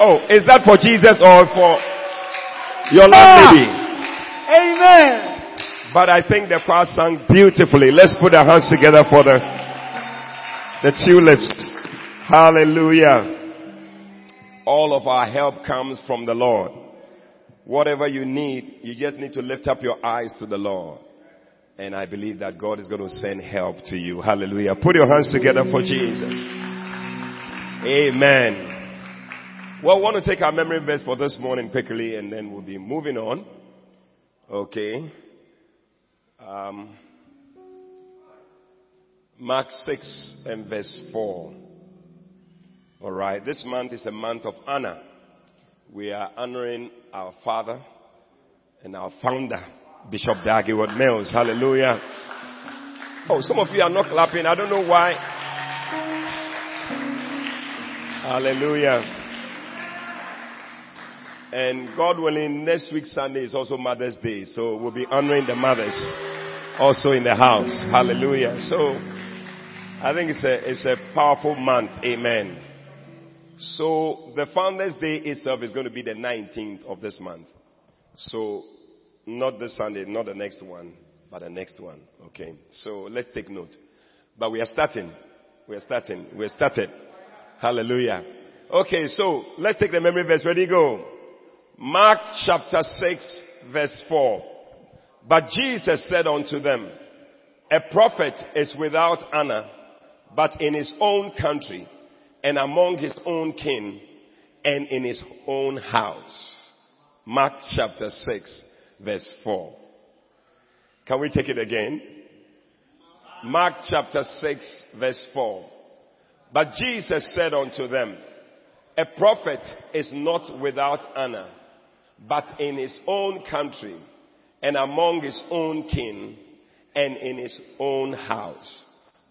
Oh, is that for Jesus or for your landlady? Ah! Amen. But I think the choir sang beautifully. Let's put our hands together for the, the tulips. Hallelujah. All of our help comes from the Lord. Whatever you need, you just need to lift up your eyes to the Lord. And I believe that God is going to send help to you. Hallelujah. Put your hands together for Jesus. Amen. Well, I want to take our memory verse for this morning quickly and then we'll be moving on. Okay. Um, Mark 6 and verse 4. All right. This month is the month of Anna. We are honoring our father and our founder, Bishop Dag Heward-Mills. Hallelujah. Oh, some of you are not clapping. I don't know why. Hallelujah. And God willing, next week Sunday is also Mother's Day. So we'll be honoring the mothers also in the house. Hallelujah. So I think it's a, it's a powerful month. Amen. So the Founders Day itself is going to be the 19th of this month. So not this Sunday, not the next one, but the next one. Okay. So let's take note. But we are starting. We are starting. We are started. Hallelujah. Okay, so let's take the memory verse. Ready, go. Mark chapter 6 verse 4. But Jesus said unto them, a prophet is without honor, but in his own country and among his own kin and in his own house. Mark chapter 6 verse 4. Can we take it again? Mark chapter 6 verse 4. But Jesus said unto them, a prophet is not without honor, but in his own country and among his own kin and in his own house.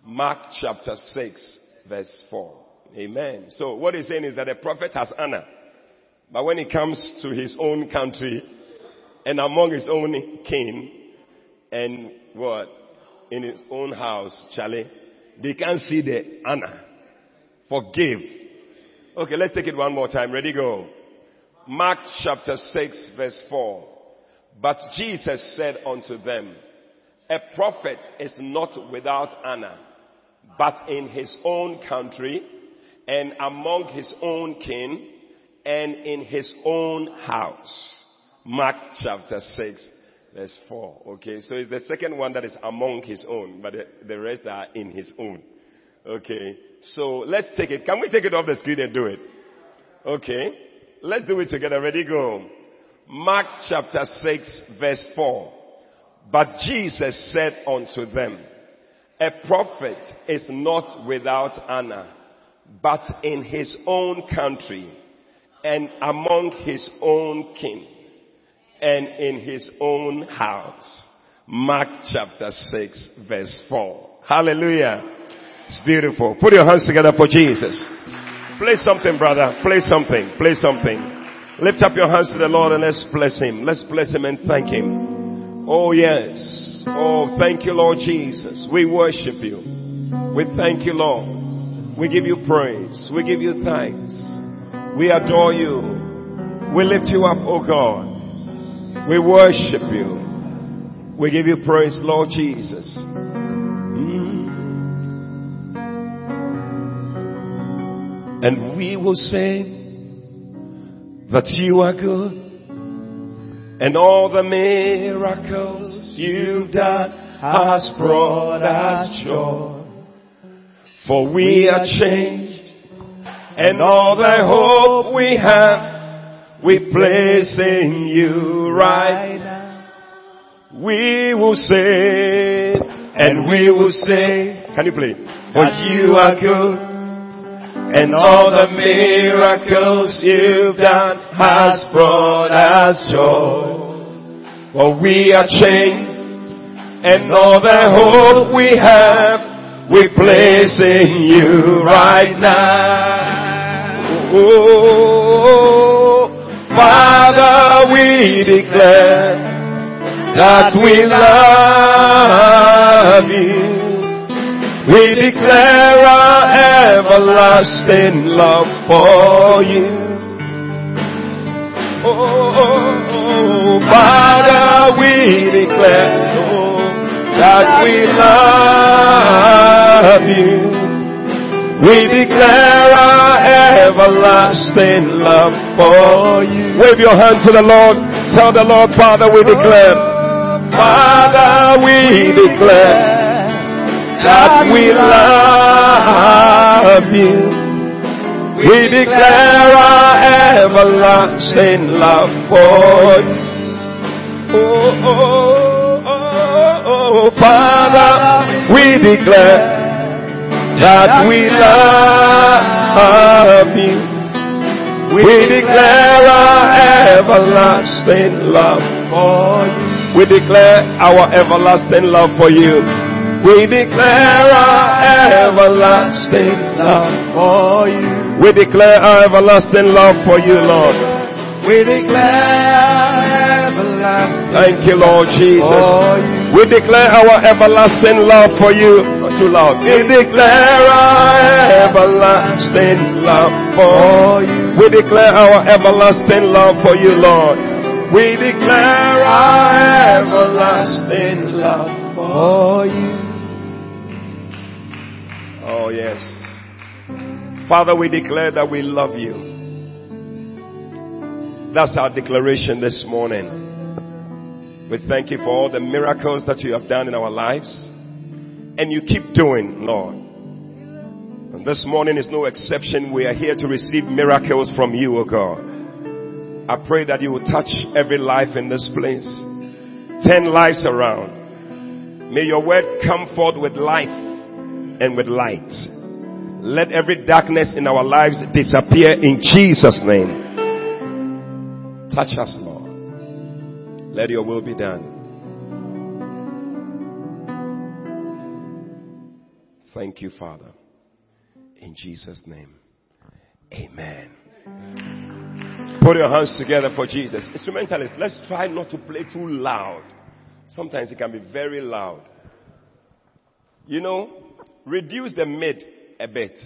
Mark chapter 6 verse 4. Amen. So what he's saying is that a prophet has honor. But when it comes to his own country and among his own kin and what? In his own house, Charlie, they can't see the honor. Forgive. Okay, let's take it one more time. Ready, go. Mark chapter 6 verse 4. But Jesus said unto them, a prophet is not without honor, but in his own country and among his own kin and in his own house. Mark chapter 6 verse 4. Okay, so it's the second one that is among his own, but the, the rest are in his own. Okay, so let's take it. Can we take it off the screen and do it? Okay, let's do it together. Ready, go. Mark chapter 6 verse 4. But Jesus said unto them, a prophet is not without honor, but in his own country and among his own kin and in his own house. Mark chapter 6 verse 4. Hallelujah. It's beautiful. Put your hands together for Jesus. Play something, brother. Play something. Play something. Lift up your hands to the Lord and let's bless Him. Let's bless Him and thank Him. Oh yes. Oh, thank you, Lord Jesus. We worship you. We thank you, Lord. We give you praise. We give you thanks. We adore you. We lift you up, oh God. We worship you. We give you praise, Lord Jesus. And we will say, that you are good and all the miracles you've done has brought us joy. For we are changed and all the hope we have we place in you right now. We will say and we will say, can you play? For you are good and all the miracles you've done has brought us joy. For we are changed and all the hope we have we place in you right now. Oh, Father, we declare that we love you We declare our everlasting love for you. Oh oh, oh, oh, oh, Father, we declare oh, that we love you. We declare our everlasting love for you. Wave your hand to the Lord. Tell the Lord, Father, we oh, declare. Father, we declare that we love you. We declare our everlasting love for you. Oh, oh, oh, oh, Father, we declare that we love you. We declare our everlasting love for you. We declare our everlasting love for you. We declare our everlasting love for you. We declare our everlasting love for you, Lord. We declare our everlasting Thank you, Lord Jesus. you. We declare our everlasting love for you. Not too loud. We declare our everlasting love for oh, you. We declare our everlasting love for you, Lord. We declare our everlasting love For you. Oh, yes. Father, we declare that we love you. That's our declaration this morning. We thank you for all the miracles that you have done in our lives. And you keep doing, Lord. And this morning is no exception. We are here to receive miracles from you, O God. I pray that you will touch every life in this place. Turn lives around. May your word come forth with life and with light. Let every darkness in our lives disappear in Jesus' name. Touch us, Lord. Let your will be done. Thank you, Father. In Jesus' name. Amen. Put your hands together for Jesus. Instrumentalists, let's try not to play too loud. Sometimes it can be very loud. You know, reduce the mid a bit.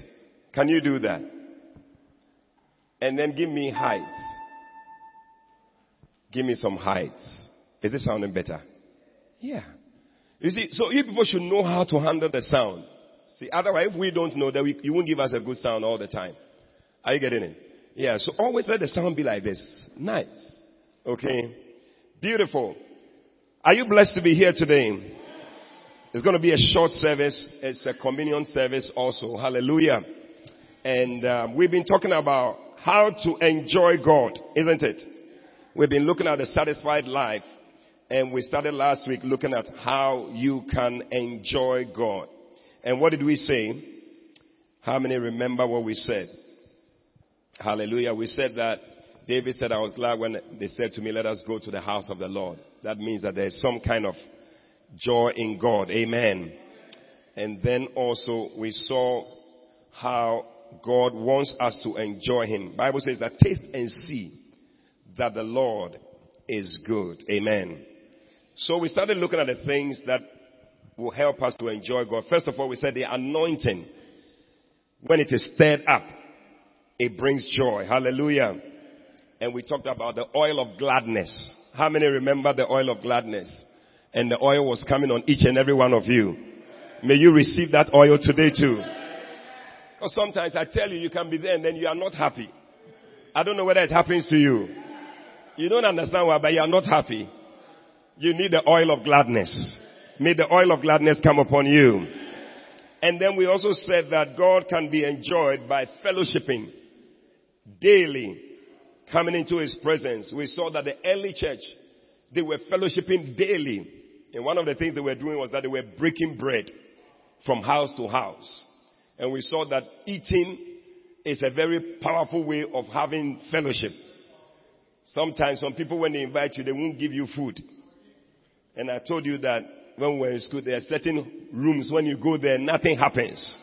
Can you do that? And then give me heights. Give me some heights. Is it sounding better? Yeah. You see, so you people should know how to handle the sound. See, otherwise, if we don't know, that we, you won't give us a good sound all the time. Are you getting it? Yeah, so always let the sound be like this. Nice. Okay. Beautiful. Are you blessed to be here today? It's going to be a short service. It's a communion service also. Hallelujah. And um, we've been talking about how to enjoy God, isn't it? We've been looking at the satisfied life. And we started last week looking at how you can enjoy God. And what did we say? How many remember what we said? Hallelujah. We said that David said, I was glad when they said to me, let us go to the house of the Lord. That means that there's some kind of joy in God. Amen. And then also we saw how God wants us to enjoy Him. Bible says that taste and see that the Lord is good. Amen. So we started looking at the things that will help us to enjoy God. First of all, we said the anointing, when it is stirred up, it brings joy. Hallelujah. And we talked about the oil of gladness. How many remember the oil of gladness? And the oil was coming on each and every one of you. May you receive that oil today too. Because sometimes I tell you, you can be there and then you are not happy. I don't know whether it happens to you. You don't understand why, but you are not happy. You need the oil of gladness. May the oil of gladness come upon you. And then we also said that God can be enjoyed by fellowshipping daily, coming into His presence. We saw that the early church, they were fellowshipping daily. And one of the things they were doing was that they were breaking bread from house to house. And we saw that eating is a very powerful way of having fellowship. Sometimes some people when they invite you, they won't give you food. And I told you that when we were in school, there are certain rooms when you go there, nothing happens.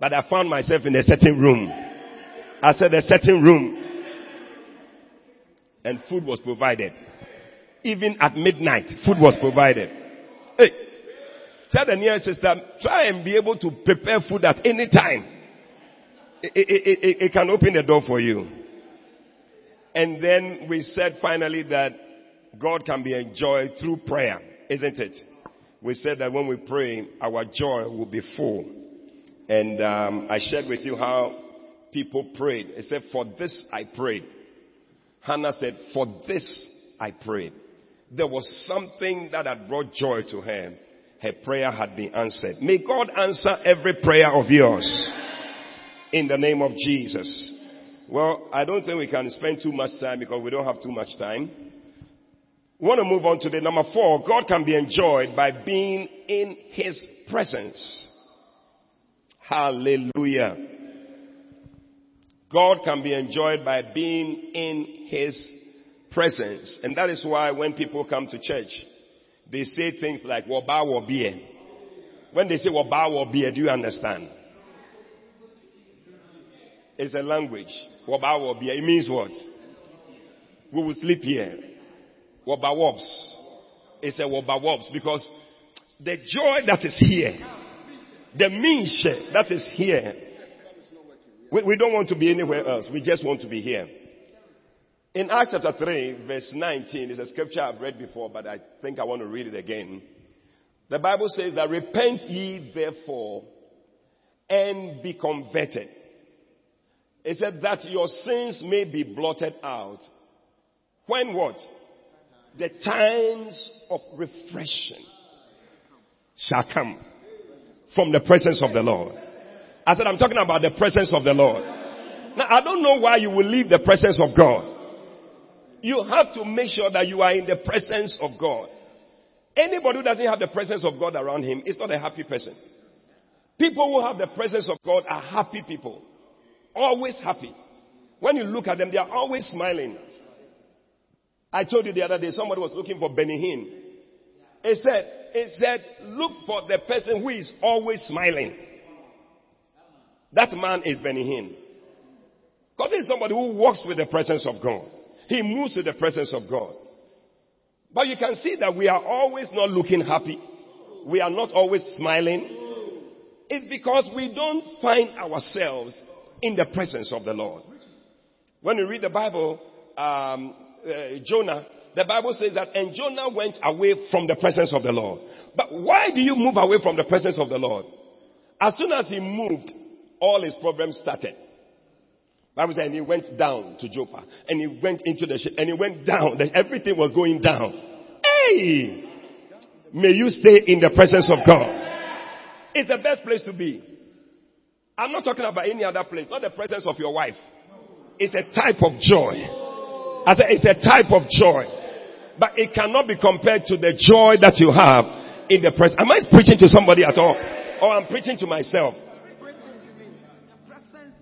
But I found myself in a certain room. I said a certain room. And food was provided. Even at midnight, food was provided. Hey, Tell the nearest sister, try and be able to prepare food at any time. It, it, it, it, can open the door for you. And then we said finally that God can be enjoyed through prayer, isn't it? We said that when we pray, our joy will be full. And um, I shared with you how people prayed. It said, For this I prayed. Hannah said, For this I prayed. There was something that had brought joy to her. Her prayer had been answered. May God answer every prayer of yours in the name of Jesus. Well, I don't think we can spend too much time because we don't have too much time. We want to move on to the number four. God can be enjoyed by being in His presence. Hallelujah. God can be enjoyed by being in His presence. And that is why when people come to church, they say things like, Waba wabie. Eh. When they say Waba wabie, eh, do you understand? It's a language. Waba wabie. Eh. It means what? We will sleep here. Waba wobs. It's a waba wobs because the joy that is here, the means that is here, we, we don't want to be anywhere else. We just want to be here. In Acts chapter 3, verse 19, is a scripture I've read before, but I think I want to read it again. The Bible says that repent ye therefore and be converted. It said that your sins may be blotted out. When what? The times of refreshing shall come from the presence of the Lord. I said, I'm talking about the presence of the Lord. Now, I don't know why you will leave the presence of God. You have to make sure that you are in the presence of God. Anybody who doesn't have the presence of God around him is not a happy person. People who have the presence of God are happy people. Always happy. When you look at them, they are always smiling. I told you the other day, somebody was looking for Benny Hinn. It said, it said, look for the person who is always smiling. That man is Benny Hinn. God is somebody who walks with the presence of God. He moves to the presence of God. But you can see that we are always not looking happy. We are not always smiling. It's because we don't find ourselves in the presence of the Lord. When you read the Bible, um, uh, Jonah, the Bible says that, and Jonah went away from the presence of the Lord. But why do you move away from the presence of the Lord? As soon as he moved, all his problems started. Bible says, and he went down to Joppa, and he went into the ship, and he went down. Everything was going down. Hey! May you stay in the presence of God. It's the best place to be. I'm not talking about any other place, not the presence of your wife. It's a type of joy. I said, it's a type of joy. But it cannot be compared to the joy that you have in the presence. Am I preaching to somebody at all? Or I'm preaching to myself?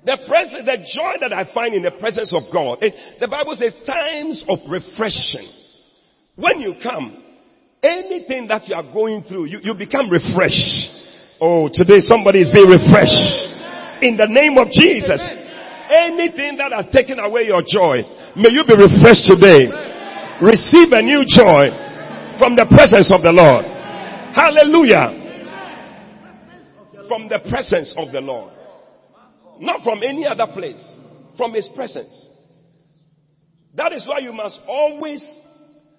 The presence, the joy that I find in the presence of God. It, the Bible says times of refreshing. When you come, anything that you are going through, you, you become refreshed. Oh, today somebody is being refreshed. In the name of Jesus. Anything that has taken away your joy, may you be refreshed today. Receive a new joy from the presence of the Lord. Hallelujah. From the presence of the Lord. Not from any other place. From His presence. That is why you must always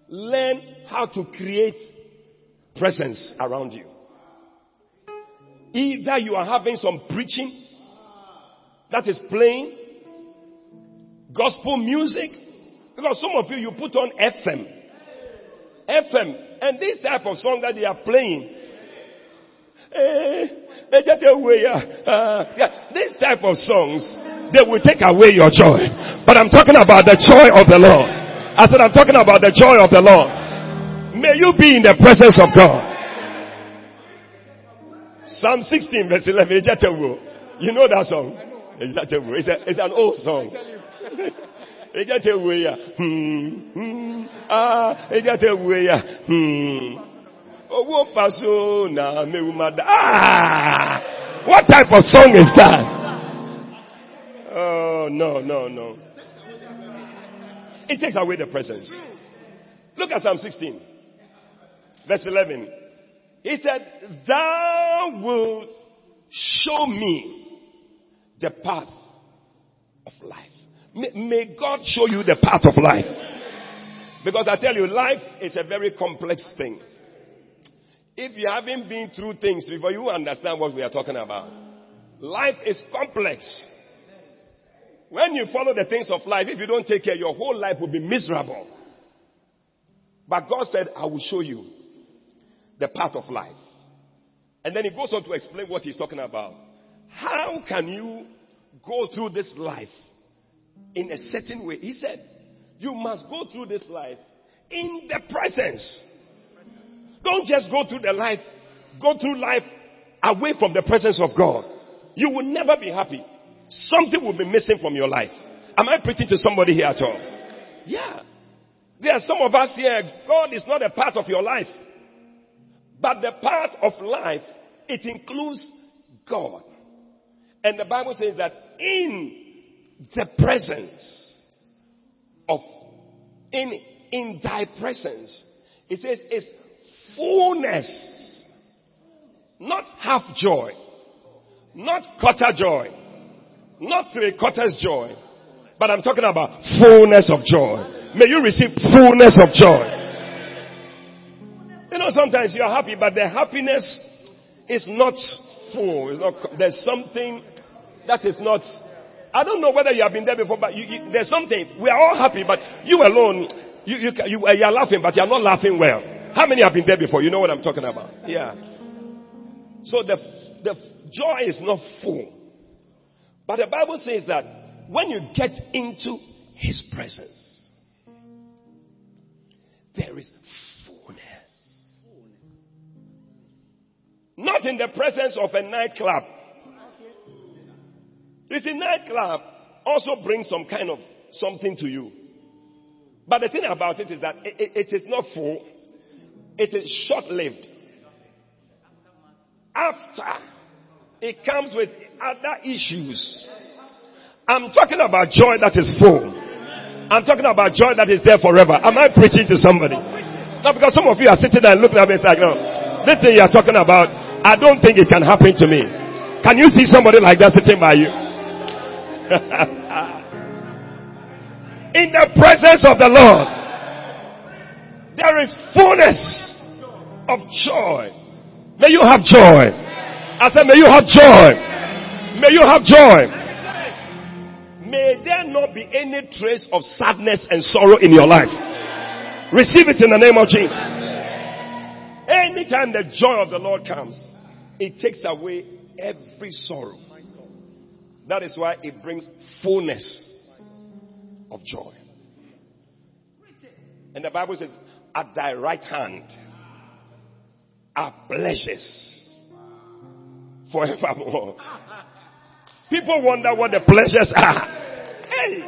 learn how to create presence around you. Either you are having some preaching that is playing, gospel music, because some of you, you put on FM. FM. And this type of song that they are playing, Eh, eh, uh, yeah, this type of songs, they will take away your joy. But I'm talking about the joy of the Lord. I said, I'm talking about the joy of the Lord. May you be in the presence of God. Psalm 16 verse 11. You know that song? It's, a, it's an old song. hmm, hmm, ah, hmm. Ah! What type of song is that? Oh, no, no, no. It takes away the presence. Look at Psalm 16, verse 11. He said, Thou wilt show me the path of life. May, may God show you the path of life. Because I tell you, life is a very complex thing. If you haven't been through things before, you understand what we are talking about. Life is complex. When you follow the things of life, if you don't take care, your whole life will be miserable. But God said, I will show you the path of life. And then he goes on to explain what he's talking about. How can you go through this life in a certain way? He said, you must go through this life in the presence. Don't just go through the life, go through life away from the presence of God. You will never be happy. Something will be missing from your life. Am I preaching to somebody here at all? Yeah. There are some of us here, God is not a part of your life. But the part of life, it includes God. And the Bible says that in the presence of, in, in thy presence, it says it's fullness, not half joy, not quarter joy, not three quarters joy, but I'm talking about fullness of joy. May you receive fullness of joy. You know, sometimes you're happy, but the happiness is not full. It's not, there's something that is not. I don't know whether you have been there before, but you, you, there's something. We are all happy, but you alone, you, you, you, you are laughing, but you're not laughing well. How many have been there before? You know what I'm talking about? Yeah. So the, the joy is not full. But the Bible says that when you get into His presence, there is fullness. Not in the presence of a nightclub. You see, nightclub also brings some kind of something to you. But the thing about it is that it, it, it is not full. It is short-lived. After, it comes with other issues. I'm talking about joy that is full. I'm talking about joy that is there forever. Am I preaching to somebody? Not because some of you are sitting there looking at me and like, no, this thing you are talking about, I don't think it can happen to me. Can you see somebody like that sitting by you? In the presence of the Lord, there is fullness of joy. May you have joy. I said, may you have joy. May you have joy. May there not be any trace of sadness and sorrow in your life. Receive it in the name of Jesus. Anytime the joy of the Lord comes, it takes away every sorrow. That is why it brings fullness of joy. And the Bible says, at thy right hand are pleasures forevermore. People wonder what the pleasures are. Hey,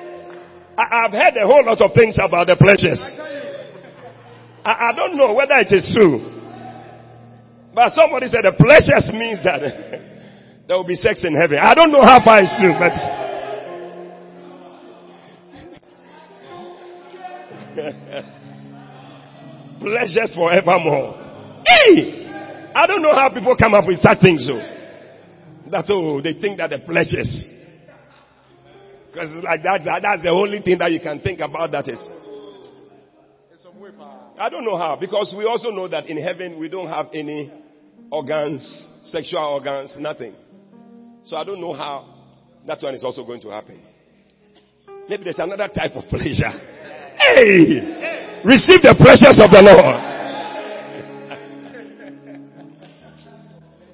I, have heard a whole lot of things about the pleasures. I, I don't know whether it is true. But somebody said the pleasures means that there will be sex in heaven. I don't know how far it's true, but pleasures forevermore. Hey! I don't know how people come up with such things so. That oh, they think that the pleasures. Because like that, that, that's the only thing that you can think about that is. I don't know how, because we also know that in heaven we don't have any organs, sexual organs, nothing. So I don't know how that one is also going to happen. Maybe there's another type of pleasure. Hey! Receive the pleasures of the Lord.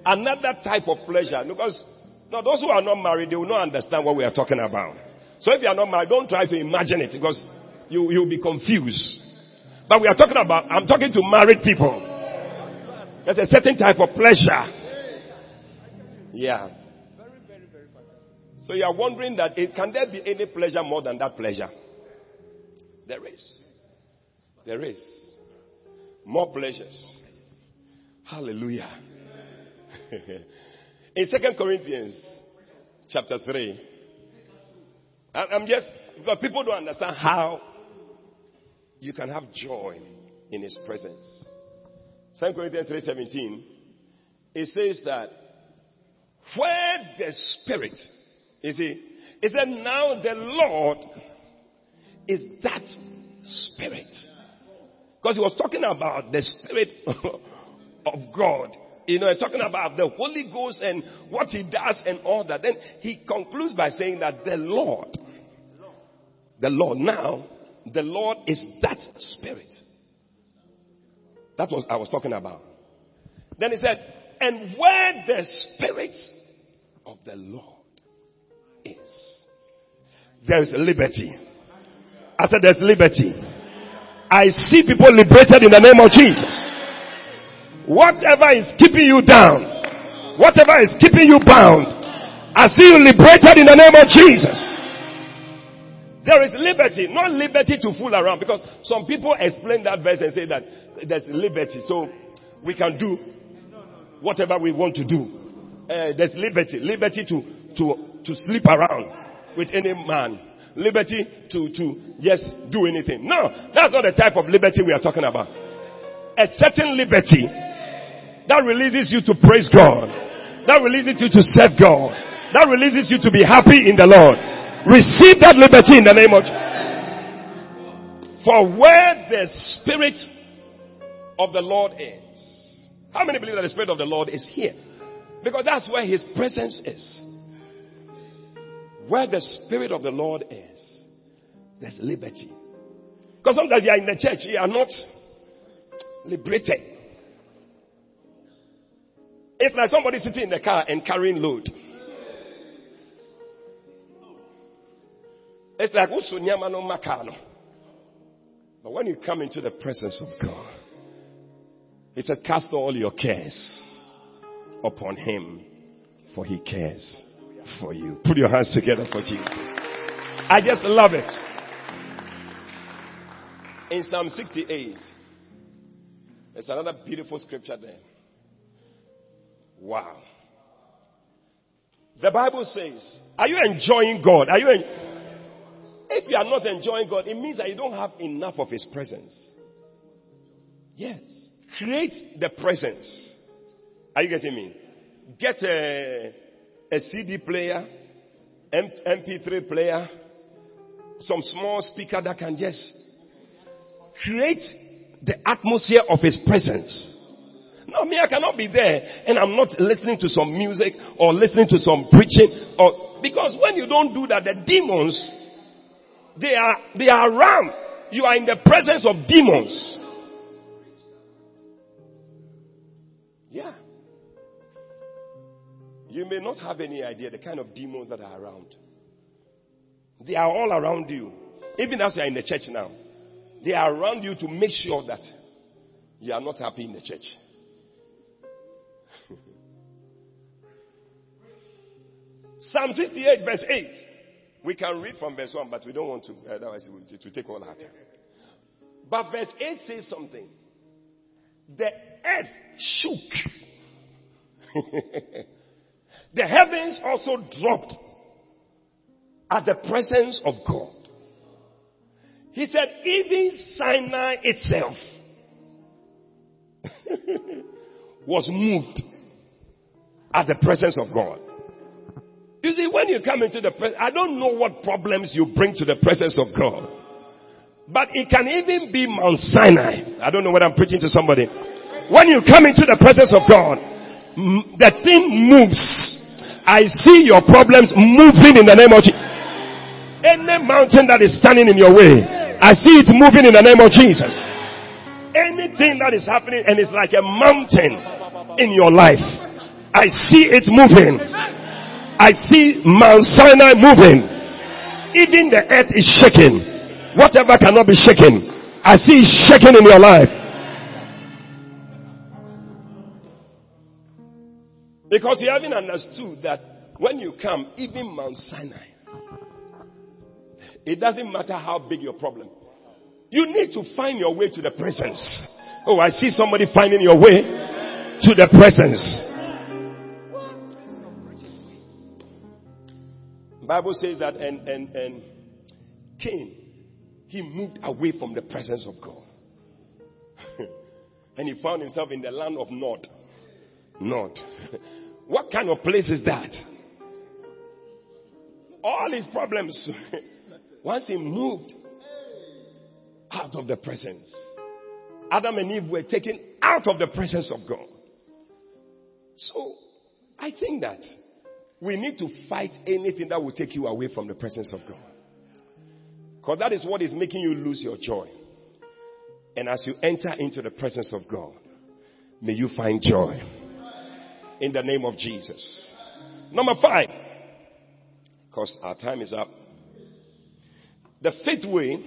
another type of pleasure. Because now those who are not married, they will not understand what we are talking about. So if you are not married, don't try to imagine it because you, you'll be confused. But we are talking about, I'm talking to married people. There's a certain type of pleasure. Yeah. So you are wondering that it, can there be any pleasure more than that pleasure? There is. There is. More pleasures. Hallelujah. In Second Corinthians chapter 3, I'm just, because people don't understand how you can have joy in His presence. 2 Corinthians 3.17, it says that where the Spirit, you see, it said now the Lord is that Spirit. Because he was talking about the Spirit of God. You know, talking about the Holy Ghost and what he does and all that. Then he concludes by saying that the Lord, the Lord now, the Lord is that Spirit. That's what I was talking about. Then he said, and where the Spirit of the Lord is, there is liberty. I said there's liberty. I see people liberated in the name of Jesus. Whatever is keeping you down, whatever is keeping you bound, I see you liberated in the name of Jesus. There is liberty, not liberty to fool around because some people explain that verse and say that there's liberty, so we can do whatever we want to do. Uh, there's liberty, liberty to, to, to sleep around with any man liberty to, to just do anything. No, that's not the type of liberty we are talking about. A certain liberty that releases you to praise God, that releases you to serve God, that releases you to be happy in the Lord. Receive that liberty in the name of For where the Spirit of the Lord is. How many believe that the Spirit of the Lord is here? Because that's where His presence is. Where the Spirit of the Lord is, there's liberty. Because sometimes you are in the church, you are not liberated. It's like somebody sitting in the car and carrying load. It's like makano. But when you come into the presence of God, He said, Cast all your cares upon Him, for He cares for you. Put your hands together for Jesus. I just love it. In Psalm 68, there's another beautiful scripture there. Wow. The Bible says, Are you enjoying God? Are you en- if you are not enjoying God, it means that you don't have enough of His presence. Yes. Create the presence. Are you getting me? Get a a CD player, MP3 player, some small speaker that can just create the atmosphere of His presence. No, me, I cannot be there and I'm not listening to some music or listening to some preaching or, because when you don't do that, the demons, they are, they are around. You are in the presence of demons. Yeah. You may not have any idea the kind of demons that are around. They are all around you. Even as you are in the church now, they are around you to make sure that you are not happy in the church. Psalm 68, verse 8. We can read from verse 1, but we don't want to, otherwise, it will take all our time. But verse 8 says something. The earth shook. The heavens also dropped at the presence of God. He said, even Sinai itself was moved at the presence of God. You see, when you come into the presence, I don't know what problems you bring to the presence of God. But it can even be Mount Sinai. I don't know what I'm preaching to somebody. When you come into the presence of God, the thing moves I see your problems moving in the name of Jesus. Any mountain that is standing in your way, I see it moving in the name of Jesus. Anything that is happening and it's like a mountain in your life, I see it moving. I see Mount Sinai moving. Even the earth is shaking. Whatever cannot be shaken, I see it shaking in your life. Because you haven't understood that when you come, even Mount Sinai, it doesn't matter how big your problem. You need to find your way to the presence. Oh, I see somebody finding your way to the presence. Bible says that and and and Cain, he moved away from the presence of God. and he found himself in the land of Nod. Nod. what kind of place is that? All his problems, once he moved out of the presence, Adam and Eve were taken out of the presence of God. So, I think that we need to fight anything that will take you away from the presence of God. Because that is what is making you lose your joy. And as you enter into the presence of God, may you find joy. In the name of Jesus. Number five, because our time is up. The fifth way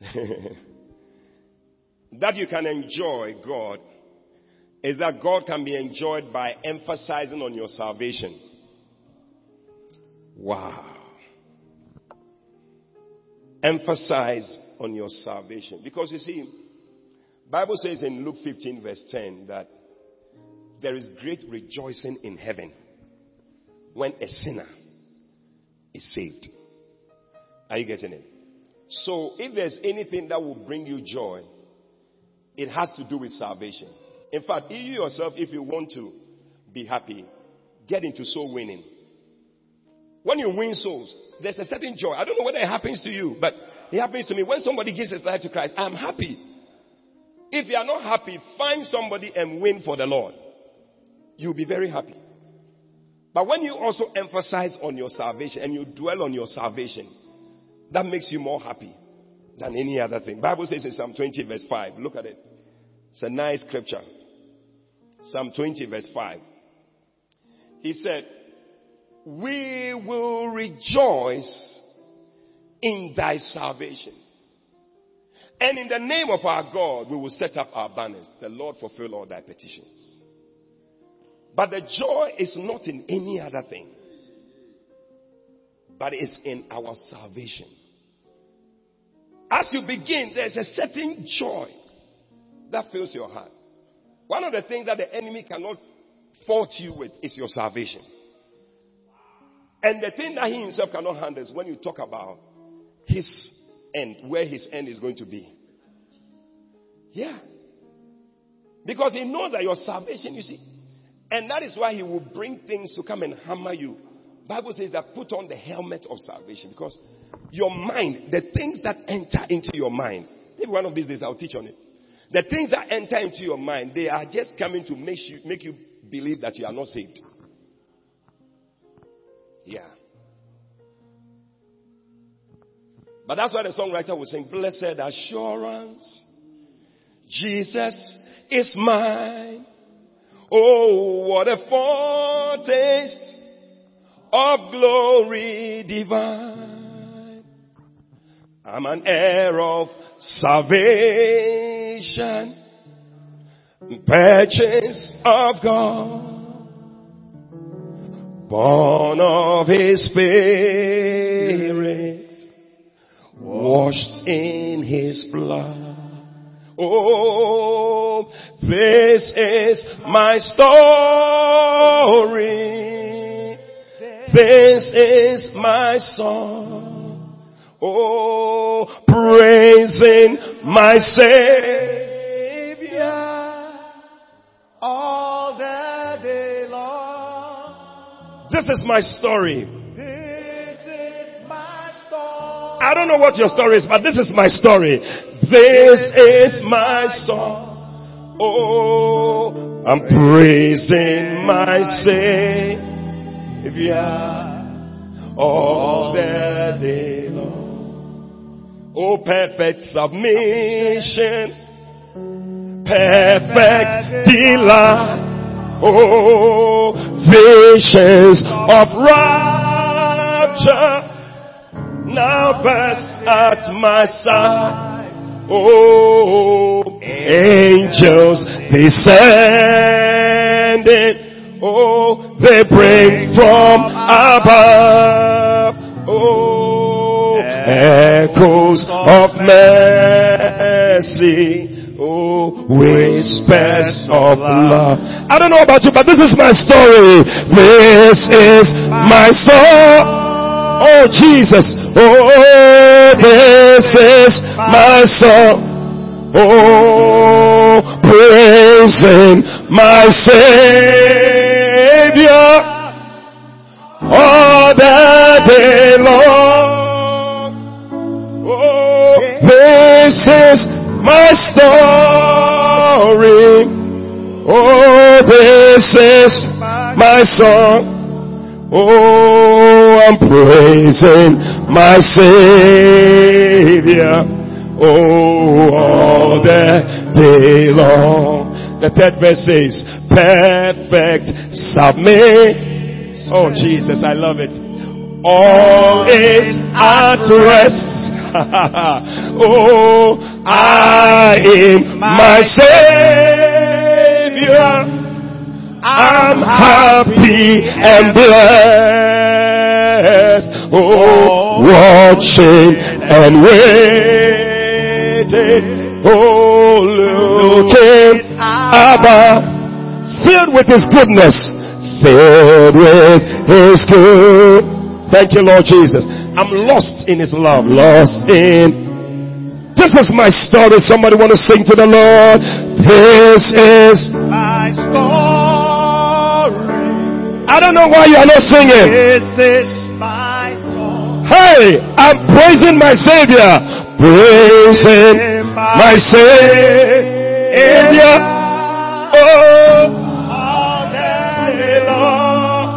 that you can enjoy God is that God can be enjoyed by emphasizing on your salvation. Wow. Emphasize on your salvation. Because you see, Bible says in Luke 15 verse 10 that there is great rejoicing in heaven when a sinner is saved. Are you getting it? So if there's anything that will bring you joy, it has to do with salvation. In fact, you yourself, if you want to be happy, get into soul winning. When you win souls, there's a certain joy. I don't know whether it happens to you, but it happens to me. When somebody gives his life to Christ, I'm happy. If you are not happy, find somebody and win for the Lord. You'll be very happy. But when you also emphasize on your salvation and you dwell on your salvation, that makes you more happy than any other thing. Bible says in Psalm 20 verse 5. Look at it. It's a nice scripture. Psalm 20 verse 5. He said, we will rejoice in thy salvation. And in the name of our God, we will set up our banners. The Lord fulfill all thy petitions. But the joy is not in any other thing, but it's in our salvation. As you begin, there's a certain joy that fills your heart. One of the things that the enemy cannot fault you with is your salvation. And the thing that he himself cannot handle is when you talk about his end, where his end is going to be. Yeah. Because he knows that your salvation, you see. And that is why he will bring things to come and hammer you. Bible says that put on the helmet of salvation because your mind, the things that enter into your mind, maybe one of these days I'll teach on it. The things that enter into your mind, they are just coming to make you, make you believe that you are not saved. Yeah. But that's why the songwriter was saying, Blessed assurance, Jesus is mine. Oh, what a foretaste of glory divine. I'm an heir of salvation, purchase of God born of his spirit, washed in his blood. Oh, this is my story. This is my song. Oh, praising my Savior This is my story. This is my story. I don't know what your story is, but this is my story. This is my song. Oh, I'm praising my Savior all the day long. Oh, perfect submission, perfect delight. Oh, visions of rapture now burst at my side. Oh, angels descending. Oh, they bring from above. Oh, echoes of mercy Oh, whispers of love. I don't know about you, but this is my story. This is my song. Oh, Jesus. Oh, this is my song. Oh, praising my Savior all the day long. Oh, this is my story. Oh, this is my song. Oh, I'm praising my Savior. Oh, all the day long. The third verse says, perfect submit. Oh, Jesus, I love it. All is at rest. oh, I am my Savior. I'm happy and blessed. Oh, watching and waiting. Oh, looking above. Filled with His goodness. Filled with His good. Thank you, Lord Jesus. I'm lost in His love. Lost in this is my story. Somebody want to sing to the Lord. This is My story. I don't know why you are not singing. This is. Hey, I'm praising my Savior. Praising my Savior. Oh, long.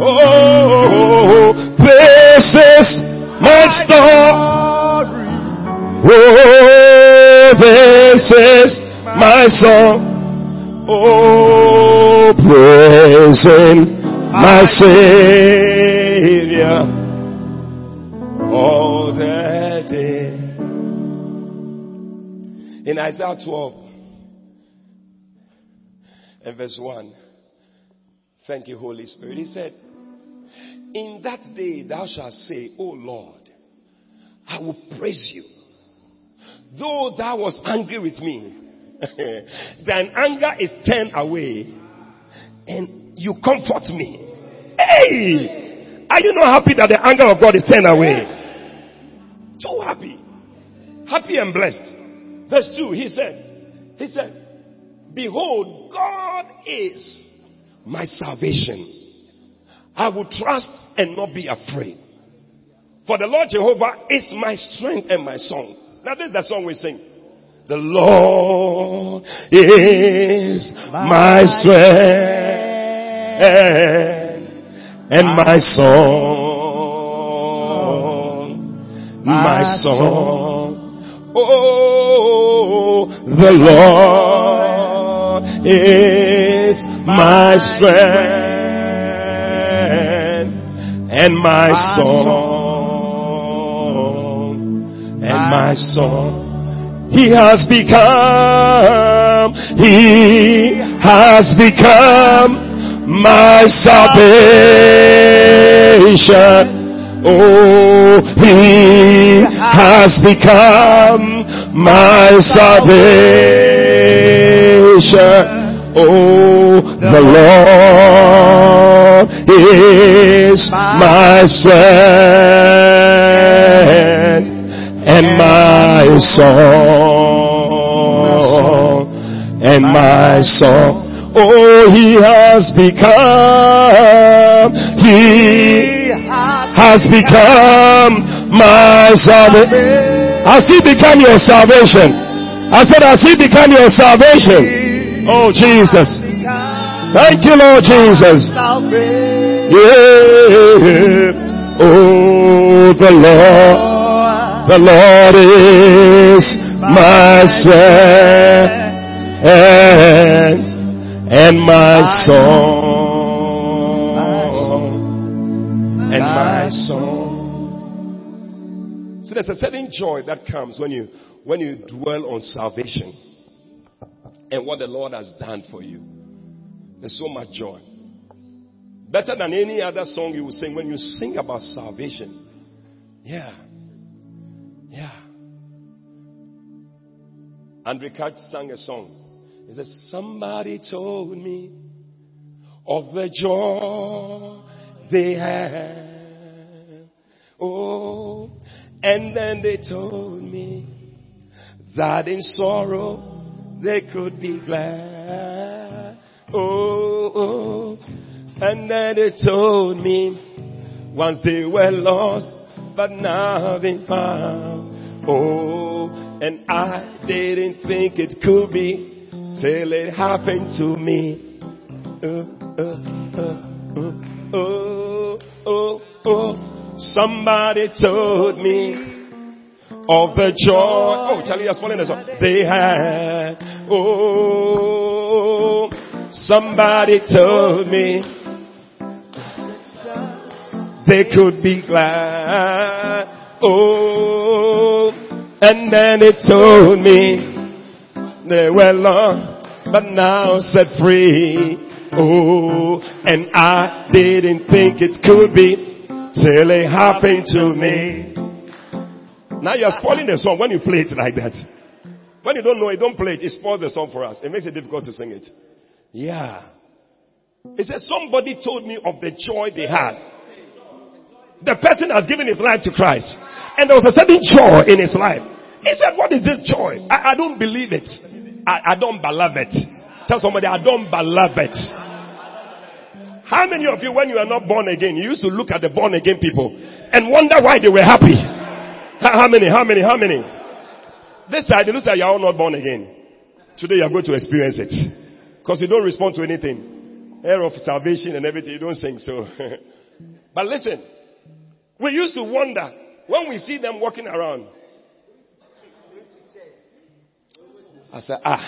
oh, this is my story. Oh, this is my song. Oh, praising my Savior In Isaiah 12 and verse 1, thank you, Holy Spirit. He said, In that day thou shalt say, O Lord, I will praise you. Though thou was angry with me, thine anger is turned away and you comfort me. Hey! Are you not happy that the anger of God is turned away? So happy. Happy and blessed. Verse 2, he said, he said, behold, God is my salvation. I will trust and not be afraid. For the Lord Jehovah is my strength and my song. Now this is the song we sing. The Lord is my strength and my song, my song. Oh, the Lord is my strength and my song, and my song. He has become, He has become my salvation. Oh, He has become my salvation. Oh, the Lord is my strength and my song and my song. Oh, he has become, he has become my salvation. Has he become your salvation? I said, has he become your salvation? Oh, Jesus. Thank you, Lord Jesus. Yeah. Oh, the Lord. The Lord is my strength and my song and my song. So there's a certain joy that comes when you when you dwell on salvation and what the Lord has done for you. There's so much joy. Better than any other song you will sing when you sing about salvation. Yeah. Yeah. Andraé Crouch sang a song. He said, Somebody told me of the joy they had. Oh, and then they told me that in sorrow they could be glad. Oh, oh. and then they told me once they were lost, but now they found. Oh, and I didn't think it could be till it happened to me. Uh, uh, uh, oh, oh, oh. Somebody told me of the joy. Oh, Charlie has fallen. They had. Oh, somebody told me they could be glad. Oh, and then it told me they were lost, but now set free. Oh, and I didn't think it could be till it happened to me. Now you're spoiling the song when you play it like that. When you don't know it, don't play it. It spoils the song for us. It makes it difficult to sing it. Yeah. He said, somebody told me of the joy they had. The person has given his life to Christ. And there was a certain joy in his life. He said, what is this joy? I, I don't believe it. I, I don't believe it. Tell somebody, I don't believe it. How many of you, when you are not born again, you used to look at the born again people and wonder why they were happy? How many? How many? How many? This side, it looks like you're all not born again. Today you're going to experience it. Because you don't respond to anything. Heir of salvation and everything, you don't sing so. but listen, we used to wonder when we see them walking around. I said, ah,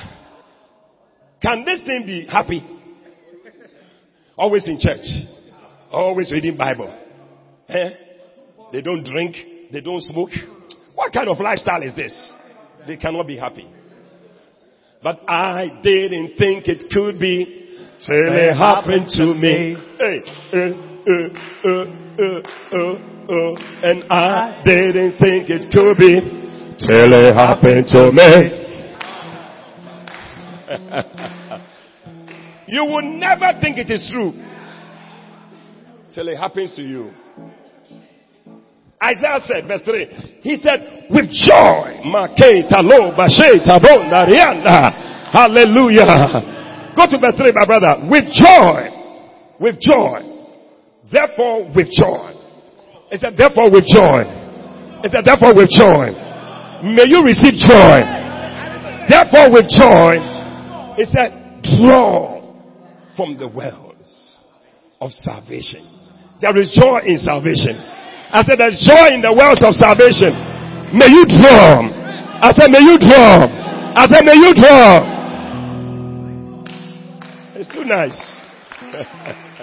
can this thing be happy? Always in church. Always reading Bible. Eh? They don't drink. They don't smoke. What kind of lifestyle is this? They cannot be happy. But I didn't think it could be till it happened to me. Hey, uh, uh, uh, and I didn't think it could be till it happened to me. you will never think it is true till it happens to you. Isaiah said, verse 3, he said, with joy, hallelujah. Go to verse 3, my brother. With joy, with joy. Therefore, with joy. He said, therefore, with joy. He said, therefore, with joy. May you receive joy. Therefore, with joy. He said, draw from the wells of salvation. There is joy in salvation. I said, there's joy in the wells of salvation. May you draw. I said, may you draw. I said, may you draw. It's too nice.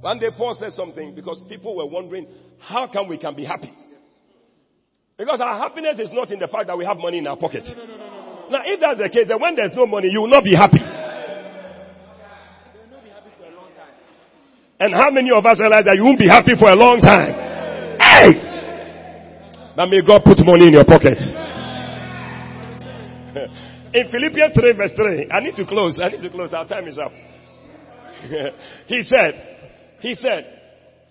One day Paul said something because people were wondering how come we can be happy. Because our happiness is not in the fact that we have money in our pocket. Now if that's the case, then when there's no money, you will not be happy. And how many of us realize that you won't be happy for a long time? Hey! But may God put money in your pocket. in Philippians 3 verse 3, I need to close. I need to close. Our time is up. he said, he said,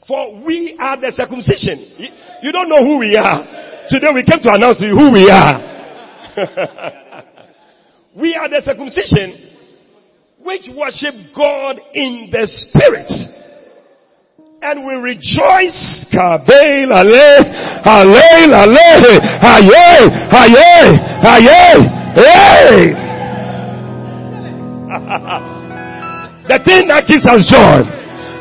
for we are the circumcision. You don't know who we are. Today we came to announce to you who we are. we are the circumcision which worship God in the spirit and we rejoice. Kabel ale, ale, ale, aye, aye, aye, hey. the thing that gives us joy.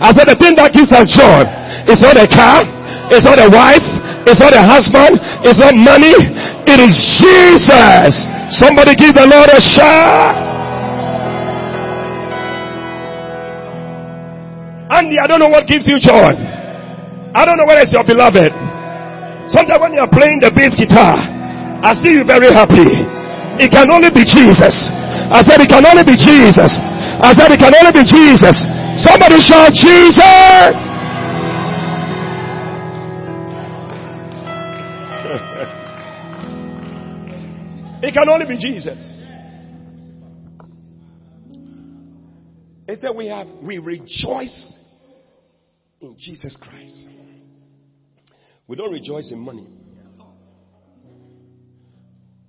I said the thing that gives us joy is not a car, it's not a wife, it's not a husband, it's not money, it is Jesus. Somebody give the Lord a shout. Andy, I don't know what gives you joy. I don't know whether it's your beloved. Sometimes when you're playing the bass guitar, I see you very happy. It can only be Jesus. I said it can only be Jesus. I said it can only be Jesus. Somebody shout Jesus. It can only be Jesus. He said we have, we rejoice in Jesus Christ. We don't rejoice in money.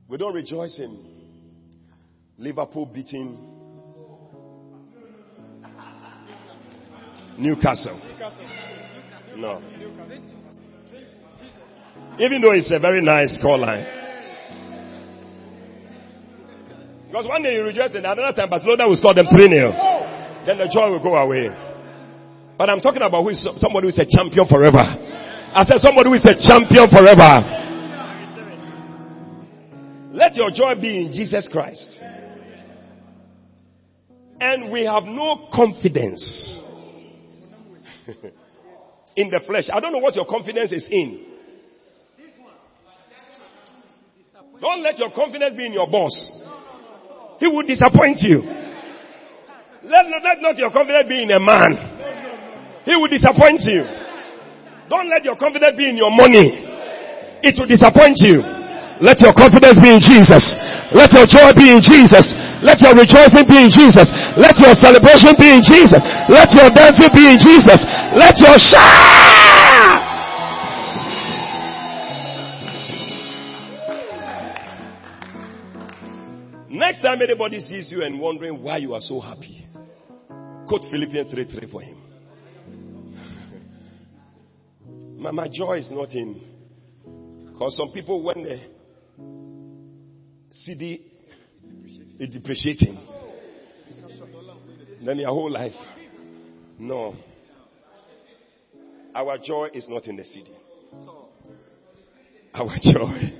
We don't rejoice in Liverpool beating Newcastle. No. Even though it's a very nice scoreline. Because one day you rejoice and another time Barcelona will score them 3 0. Then the joy will go away. But I'm talking about who is somebody who is a champion forever. I said somebody who is a champion forever. Let your joy be in Jesus Christ. And we have no confidence in the flesh. I don't know what your confidence is in. Don't let your confidence be in your boss. He will disappoint you. Let, let not your confidence be in a man. He will disappoint you. Don't let your confidence be in your money. It will disappoint you. Let your confidence be in Jesus. Let your joy be in Jesus. Let your rejoicing be in Jesus. Let your celebration be in Jesus. Let your dancing be in Jesus. Let your shout. Time anybody sees you and wondering why you are so happy, quote Philippians 3 3 for him. my, my joy is not in. Because some people, when they see the depreciating. Then your whole life. No. Our joy is not in the city. Our joy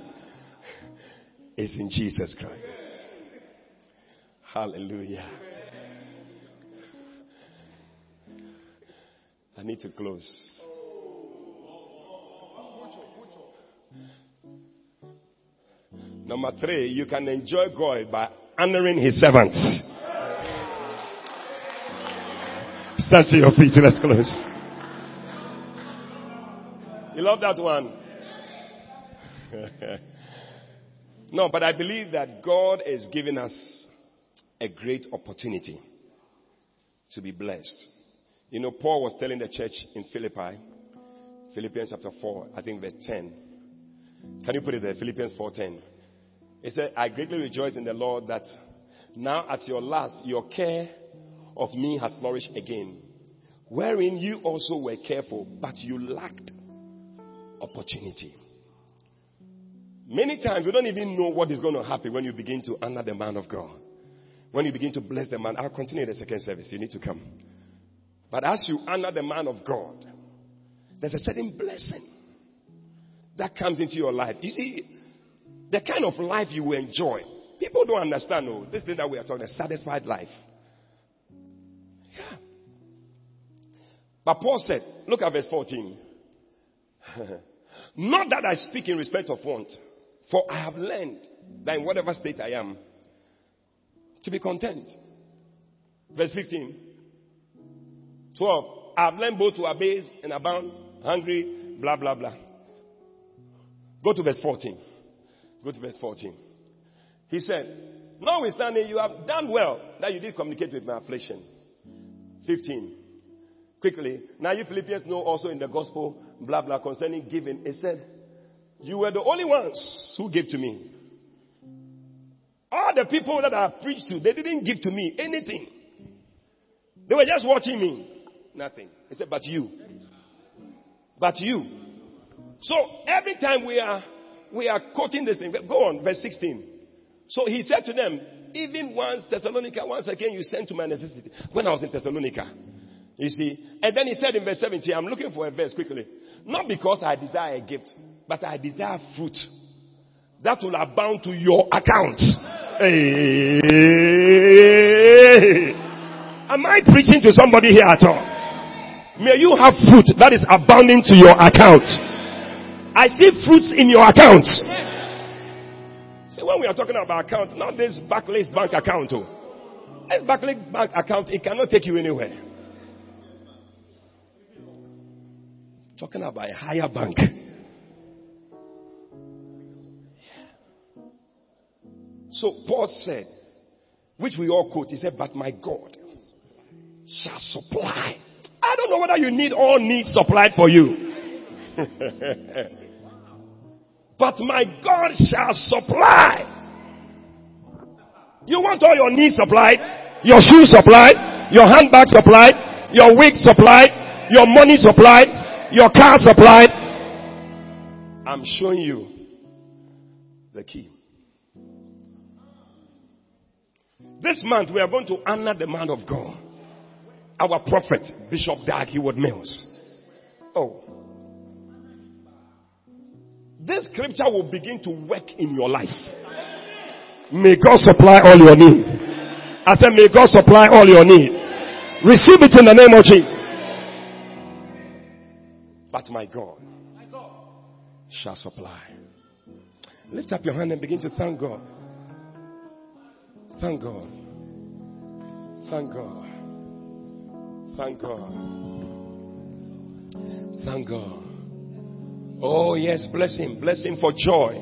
is in Jesus Christ. Hallelujah. I need to close. Number three, you can enjoy God by honoring his servants. Stand to your feet. Let's close. You love that one? no, but I believe that God is giving us a great opportunity to be blessed. You know, Paul was telling the church in Philippi, Philippians chapter 4, I think verse 10. Can you put it there? Philippians 4:10. He said, I greatly rejoice in the Lord that now at your last, your care of me has flourished again, wherein you also were careful, but you lacked opportunity. Many times we don't even know what is going to happen when you begin to honor the man of God. When you begin to bless the man, I'll continue the second service. You need to come. But as you honor the man of God, there's a certain blessing that comes into your life. You see, the kind of life you enjoy. People don't understand, oh, this thing that we are talking, a satisfied life. Yeah. But Paul said, look at verse 14. Not that I speak in respect of want, for I have learned that in whatever state I am, to be content. Verse 15. 12. I have learned both to abase and abound, hungry, blah, blah, blah. Go to verse 14. Go to verse 14. He said, Notwithstanding, you have done well that you did communicate with my affliction. 15. Quickly. Now you Philippians know also in the gospel, blah, blah, concerning giving. It said, You were the only ones who gave to me. All the people that I preached to, they didn't give to me anything. They were just watching me. Nothing. He said, But you. But you. So every time we are we are quoting this thing. Go on, verse 16. So he said to them, even once Thessalonica, once again you sent to my necessity. When I was in Thessalonica. You see? And then he said in verse 17, I'm looking for a verse quickly. Not because I desire a gift, but I desire fruit that will abound to your account. Hey. Am I preaching to somebody here at all? May you have fruit that is abounding to your account. I see fruits in your account. See, when we are talking about account, not this Barclays bank account. Oh. This Barclays bank account, it cannot take you anywhere. Talking about a higher bank. So Paul said, which we all quote, he said, But my God shall supply. I don't know whether you need all needs supplied for you. But my God shall supply You want all your needs supplied, your shoes supplied, your handbag supplied, your wig supplied, your money supplied, your car supplied. I'm showing you the key. This month we are going to honor the man of God. Our prophet, Bishop Dag Heward Mills. Oh. This scripture will begin to work in your life. May God supply all your need. I said, may God supply all your need. Receive it in the name of Jesus. But my God shall supply. Lift up your hand and begin to thank God. Thank God. Thank God. Thank God. Thank God. Oh, yes, bless Him. Bless Him for joy.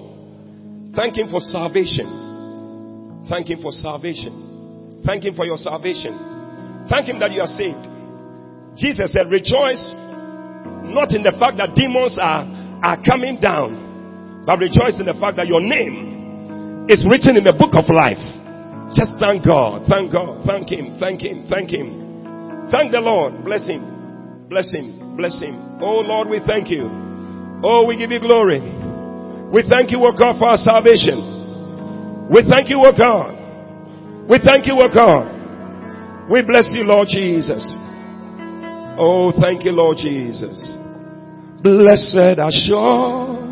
Thank Him for salvation. Thank Him for salvation. Thank Him for your salvation. Thank Him that you are saved. Jesus said, Rejoice not in the fact that demons are, are coming down, but rejoice in the fact that your name is written in the book of life. Just thank God. Thank God. Thank Him. Thank Him. Thank Him. Thank the Lord. Bless Him. Bless Him. Bless Him. Oh Lord, we thank you. Oh, we give you glory. We thank you, O God, for our salvation. We thank you, O God. We thank you, O God. We bless you, Lord Jesus. Oh, thank you, Lord Jesus. Blessed assurance.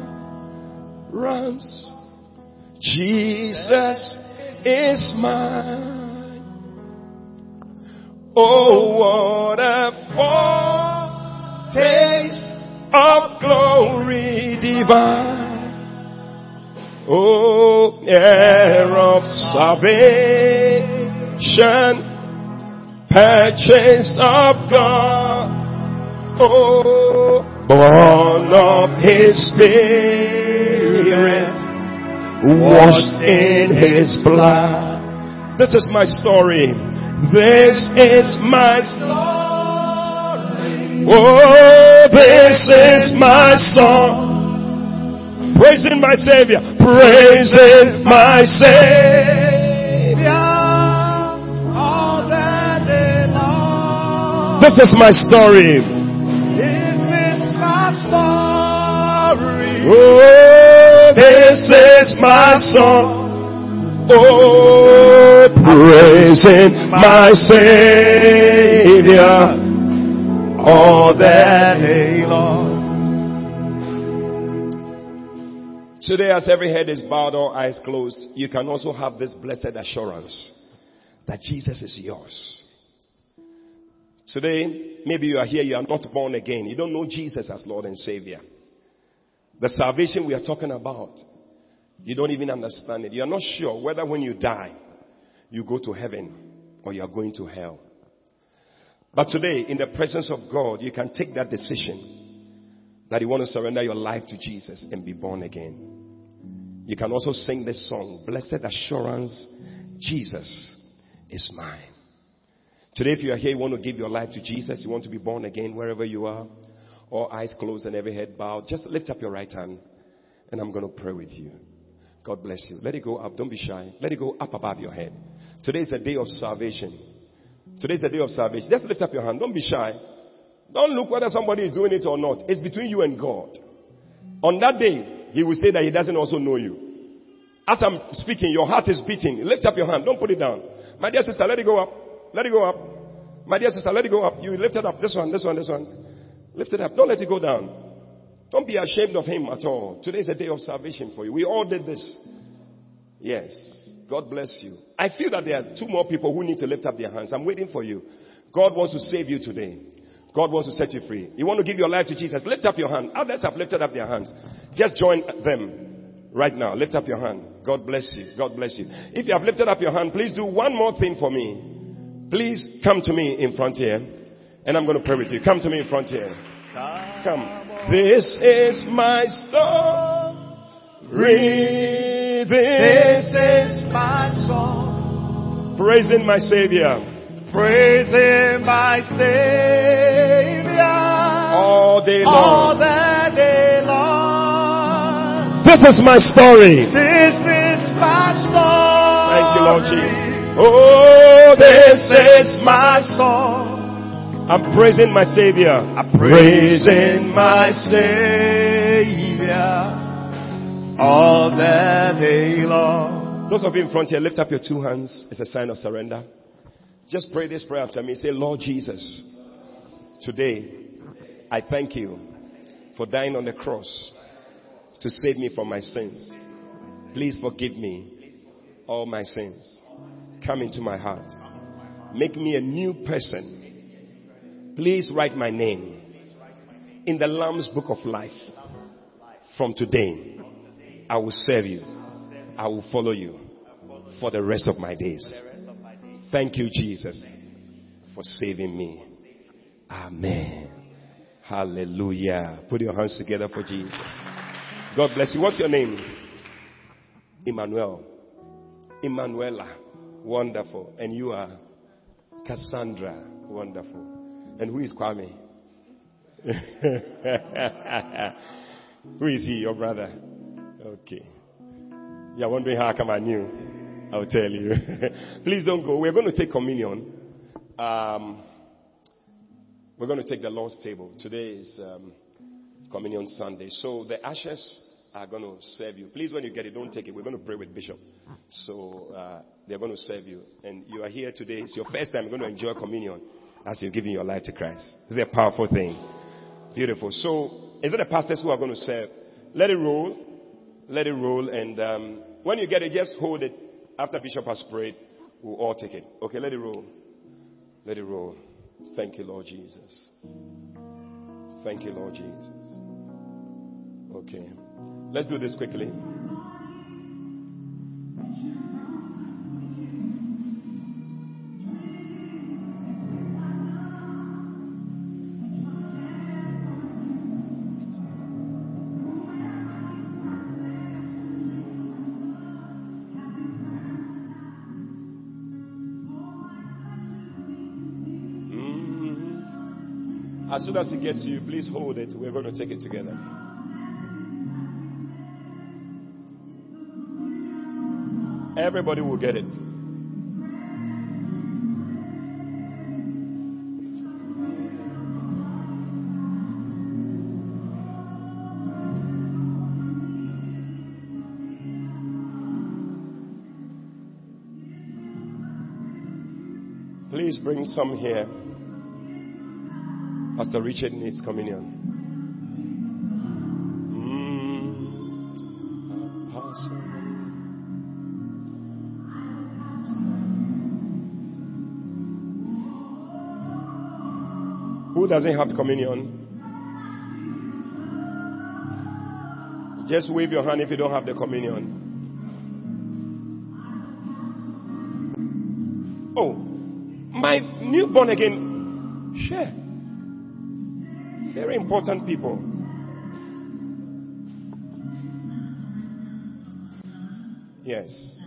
Jesus is mine. Oh, what a foretaste of glory divine. Oh, heir of salvation, purchase of God. Oh, born of His Spirit washed in his blood. This is my story. This is my story. Oh, this is my song. Praising my Savior. Praising my Savior. All day long. This is my story. This is my story. Oh, is my song. Oh, praising my Savior all that day long. Today, as every head is bowed or eyes closed, you can also have this blessed assurance that Jesus is yours. Today, maybe you are here, you are not born again. You don't know Jesus as Lord and Savior. The salvation we are talking about, you don't even understand it. You are not sure whether when you die, you go to heaven or you are going to hell. But today, in the presence of God, you can take that decision that you want to surrender your life to Jesus and be born again. You can also sing this song, Blessed Assurance, Jesus is mine. Today, if you are here, you want to give your life to Jesus, you want to be born again wherever you are, all eyes closed and every head bowed, just lift up your right hand and I'm going to pray with you. God bless you. Let it go up. Don't be shy. Let it go up above your head. Today is a day of salvation. Today is a day of salvation. Just lift up your hand. Don't be shy. Don't look whether somebody is doing it or not. It's between you and God. On that day, He will say that He doesn't also know you. As I'm speaking, your heart is beating. Lift up your hand. Don't put it down. My dear sister, let it go up. Let it go up. My dear sister, let it go up. You lift it up. This one, this one, this one. Lift it up. Don't let it go down. Don't be ashamed of him at all. Today is a day of salvation for you. We all did this. Yes. God bless you. I feel that there are two more people who need to lift up their hands. I'm waiting for you. God wants to save you today. God wants to set you free. You want to give your life to Jesus. Lift up your hand. Others have lifted up their hands. Just join them right now. Lift up your hand. God bless you. God bless you. If you have lifted up your hand, please do one more thing for me. Please come to me in front here. And I'm going to pray with you. Come to me in front here. Come. This is my story. This is my song. praising my Savior Praising my Savior. all day All long. the day long. This is my story. This is my story. Thank you, Lord Jesus. Oh, This is my song. I'm praising my Savior. I'm praising my Savior all the day long. Those of you in front here, lift up your two hands as a sign of surrender. Just pray this prayer after me. Say, Lord Jesus, today I thank you for dying on the cross to save me from my sins. Please forgive me all my sins. Come into my heart. Make me a new person. Please write my name in the Lamb's book of life. From today, I will serve you. I will follow you for the rest of my days. Thank you, Jesus, for saving me. Amen. Hallelujah. Put your hands together for Jesus. God bless you. What's your name? Emmanuel. Emanuela. Wonderful. And you are Cassandra. Wonderful. And who is Kwame? who is he? Your brother? Okay. You're wondering how come I knew? I'll tell you. Please don't go. We're going to take communion. Um, we're going to take the Lord's table. Today is um, Communion Sunday. So the ashes are going to serve you. Please, when you get it, don't take it. We're going to pray with Bishop. So uh, they're going to serve you. And you are here today. It's your first time. You're going to enjoy communion as you're giving your life to Christ. It's a powerful thing. Beautiful. So, is it the pastors who are going to serve? Let it roll. Let it roll. And um, when you get it, just hold it. After Bishop has prayed, we'll all take it. Okay, let it roll. Let it roll. Thank you, Lord Jesus. Thank you, Lord Jesus. Okay. Let's do this quickly. As soon as it gets you, please hold it. We're going to take it together. Everybody will get it. Please bring some here. Pastor Richard needs communion. Mm. Who doesn't have communion? Just wave your hand if you don't have the communion. Oh, my newborn again. Share. Very important people. Yes.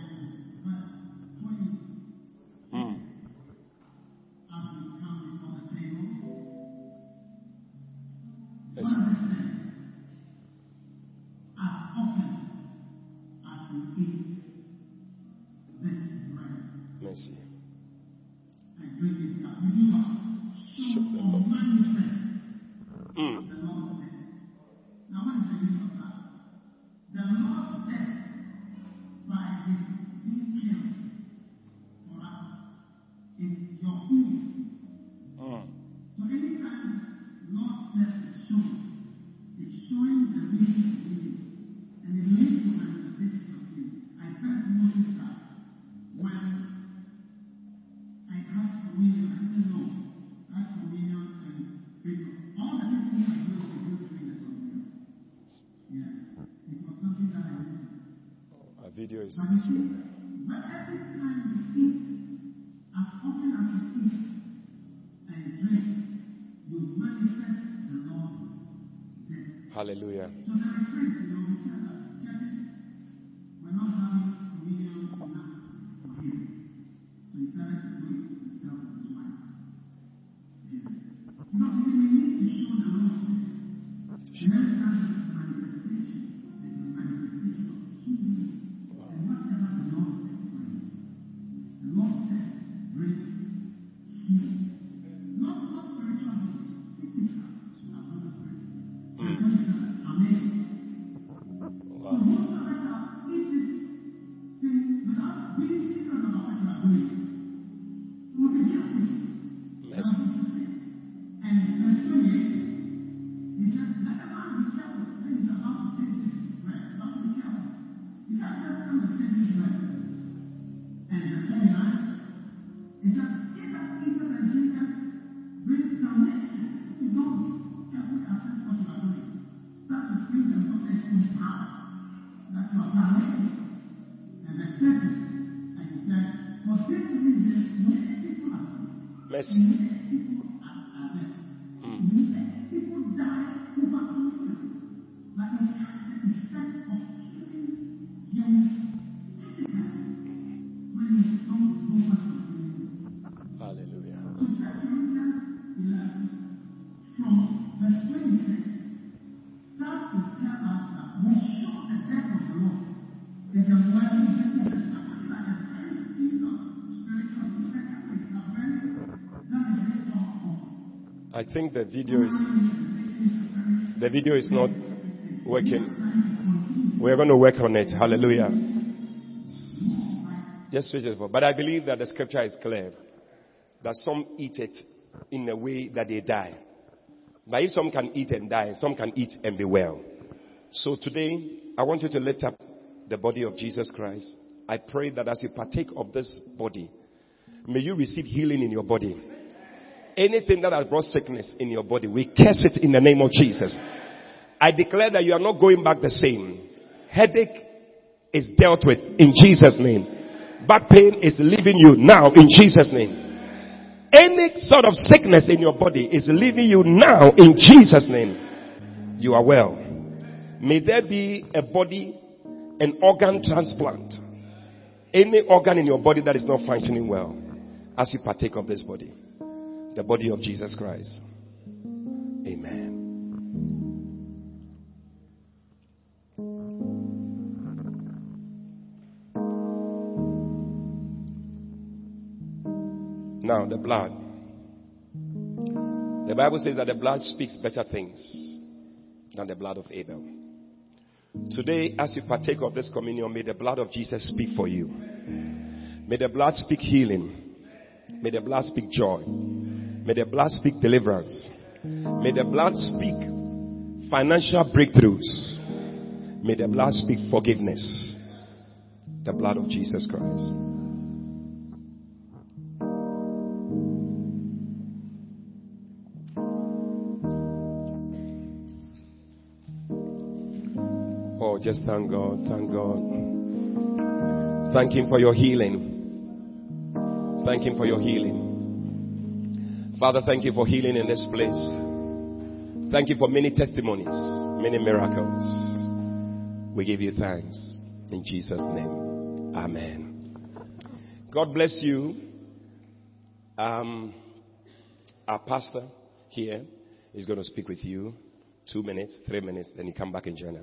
The video is the video is not working. We're going to work on it. Hallelujah. Just switch it for. But I believe that the scripture is clear that some eat it in a way that they die. But if some can eat and die, some can eat and be well. So today, I want you to lift up the body of Jesus Christ. I pray that as you partake of this body, may you receive healing in your body. Anything that has brought sickness in your body, we curse it in the name of Jesus. I declare that you are not going back the same. Headache is dealt with in Jesus' name. Back pain is leaving you now in Jesus' name. Any sort of sickness in your body is leaving you now in Jesus' name. You are well. May there be a body, an organ transplant. Any organ in your body that is not functioning well as you partake of this body the body of Jesus Christ. Amen. Now, the blood. The Bible says that the blood speaks better things than the blood of Abel. Today, as you partake of this communion, may the blood of Jesus speak for you. May the blood speak healing. May the blood speak joy. May the blood speak deliverance. May the blood speak financial breakthroughs. May the blood speak forgiveness. The blood of Jesus Christ. Oh, just thank God, thank God. Thank Him for your healing. Thank Him for your healing. Father, thank you for healing in this place. Thank you for many testimonies, many miracles. We give you thanks. In Jesus' name. Amen. God bless you. Um, our pastor here is going to speak with you two minutes, three minutes, then you come back and join us.